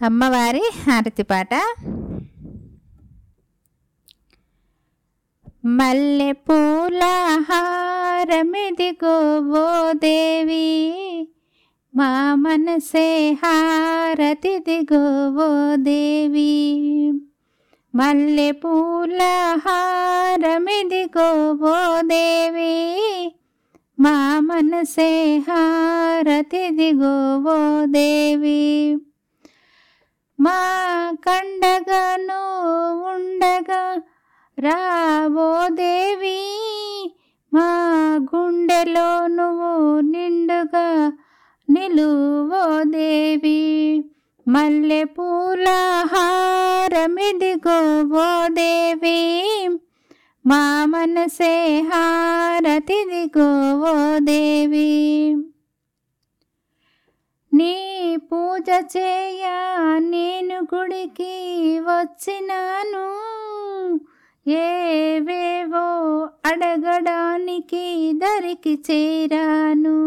అమ్మవారి హారతి పాట. మల్లె పూల హారమిదిగో ఓ దేవి మా మనసే హారతిదిగో ఓ దేవి. మల్లె పూల హారమిదిగో ఓ దేవి మా మనసే హారతిదిగో ఓ దేవి. మా కండగను ఉండగా రావో దేవి మా గుండెలో నువ్వు నిండుగా నిలువో దేవి. మల్లె పూల హారమిదిగో ఓ దేవి మా మనసే హారతిదిగో ఓ దేవి. నీ పూజ చేయ నేను గుడికి వచ్చినాను. ఏవేవో అడగడానికి దరికి చేరాను.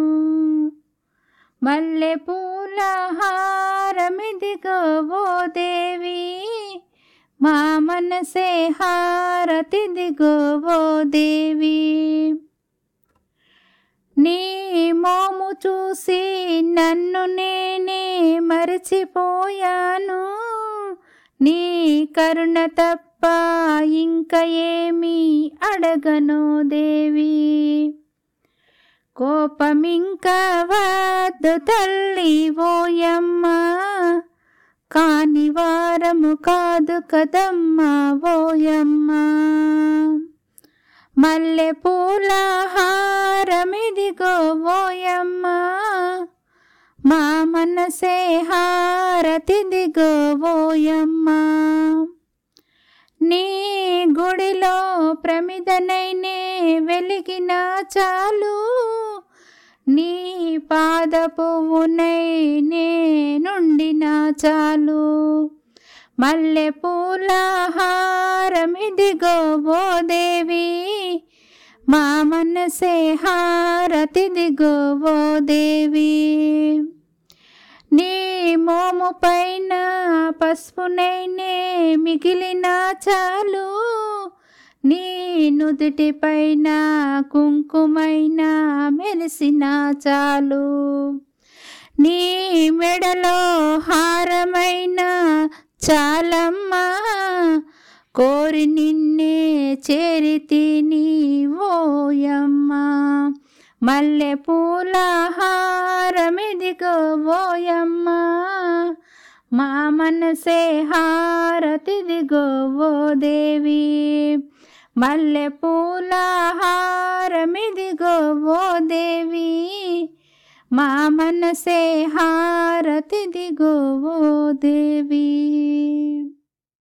మల్లె పూల హారమిదిగో ఓ దేవి మా మనసే హారతిదిగో ఓ దేవి. నీ మో చూసి నన్ను నేనే మరచిపోయాను. నీ కరుణ తప్ప ఇంక ఏమి అడగను దేవి. కోపమింక వద్దు తల్లి ఓయమ్మా. కాని వారము కాదు కదమ్మా ఓయమ్మా. మల్లె పూల హారమిదిగో ఓయమ్మ మా మనసే హారతిదిగో ఓయమ్మ. నీ గుడిలో ప్రమిదనైనే వెలిగిన చాలు నీ పాద పువ్వునై నేనుండిన చాలు. మల్లె పూల హారమిదిగో ఓ దేవి మా మనసే హారతి దిగువో దేవి. నీ మోము పైన పసుపునైనే మిగిలిన చాలు. నీ నుదుటి పైన కుంకుమైన మెరిసిన చాలు. నీ మెడలో హారమైన చాలమ్మా. కోరి నిన్నే చేరితిని ఓయమ్మ మల్లె పూల హారమిదిగో ఓయమ్మ మా మనసే హారతిదిగో ఓ దేవి. మల్లె పూల హారమిదిగో ఓ దేవి. మా మనసే హారతిదిగో ఓ దేవి.